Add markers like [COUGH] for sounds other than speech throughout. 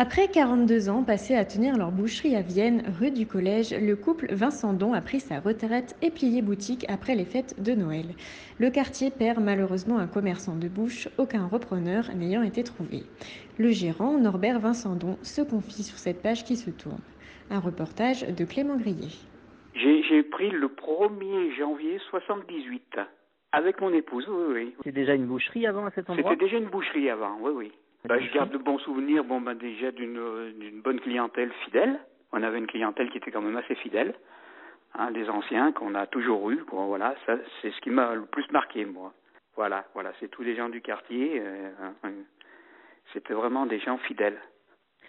Après 42 ans passés à tenir leur boucherie à Vienne, rue du Collège, le couple Vincent Don a pris sa retraite et plié boutique après les fêtes de Noël. Le quartier perd malheureusement un commerçant de bouche, aucun repreneur n'ayant été trouvé. Le gérant, Norbert Vincent Don, se confie sur cette page qui se tourne. Un reportage de Clément Grillet. J'ai pris le 1er janvier 78 avec mon épouse, oui, oui. C'est déjà une boucherie avant à cet endroit? C'était déjà une boucherie avant, oui, oui. Bah, je garde de bons souvenirs, bon, bah, déjà d'une bonne clientèle fidèle. On avait une clientèle qui était quand même assez fidèle. Hein, des anciens qu'on a toujours eu, quoi, voilà, ça, c'est ce qui m'a le plus marqué, moi. Voilà, voilà, c'est tous les gens du quartier. Euh, C'était vraiment des gens fidèles.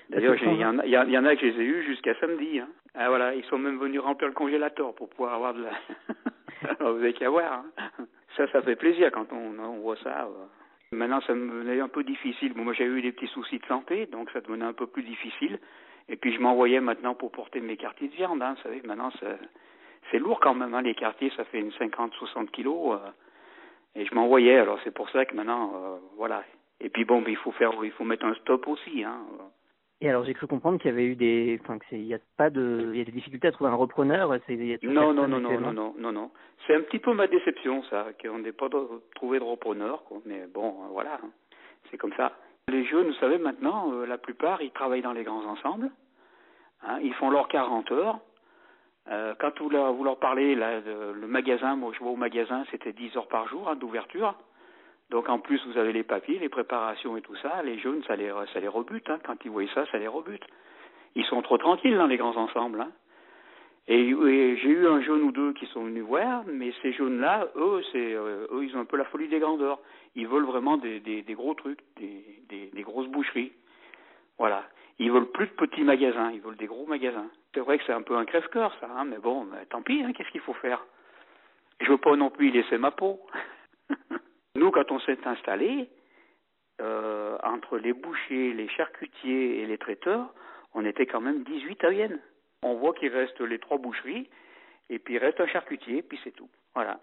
D'ailleurs, il y, en a, y en a que je les ai eus jusqu'à samedi. Hein. Ah, voilà, ils sont même venus remplir le congélateur pour pouvoir avoir de la. [LAUGHS] Vous avez qu'à voir. Hein. Ça, ça fait plaisir quand on, on voit ça. Euh. Maintenant, ça me venait un peu difficile. Bon, moi, j'avais eu des petits soucis de santé, donc ça devenait un peu plus difficile. Et puis, je m'envoyais maintenant pour porter mes quartiers de viande. Hein. Vous savez, maintenant, c'est lourd quand même. Hein. Les quartiers, ça fait une 50-60 kilos. Euh, et je m'envoyais. Alors, c'est pour ça que maintenant, euh, voilà. Et puis, bon, il faut faire, il faut mettre un stop aussi. Hein. Et alors j'ai cru comprendre qu'il y avait eu des, enfin qu'il y a pas de, il y a des difficultés à trouver un repreneur. non, non, non, non, non, non, non, non. C'est un petit peu ma déception ça, qu'on n'ait pas trouvé de repreneur. Quoi. Mais bon, euh, voilà, hein. c'est comme ça. Les jeunes, vous savez maintenant, euh, la plupart, ils travaillent dans les grands ensembles. Hein, ils font leurs 40 heures. Euh, quand vous leur, vous leur parlez, là, le magasin, moi je vois au magasin, c'était 10 heures par jour hein, d'ouverture. Donc en plus, vous avez les papiers, les préparations et tout ça. Les jeunes, ça les, ça les rebute. Hein. Quand ils voient ça, ça les rebute. Ils sont trop tranquilles dans les grands ensembles. Hein. Et, j'ai eu un jeune ou deux qui sont venus voir, mais ces jeunes-là, eux, c'est, euh, eux, ils ont un peu la folie des grandeurs. Ils veulent vraiment des, des, des gros trucs, des, des, des, grosses boucheries. Voilà. Ils veulent plus de petits magasins, ils veulent des gros magasins. C'est vrai que c'est un peu un crève-cœur, ça, hein, mais bon, tant pis, hein, qu'est-ce qu'il faut faire? Je veux pas non plus y laisser ma peau. [LAUGHS] Nous, quand on s'est installé, euh, entre les bouchers, les charcutiers et les traiteurs, on était quand même 18 à Vienne. On voit qu'il reste les trois boucheries, et puis il reste un charcutier, puis c'est tout. Voilà.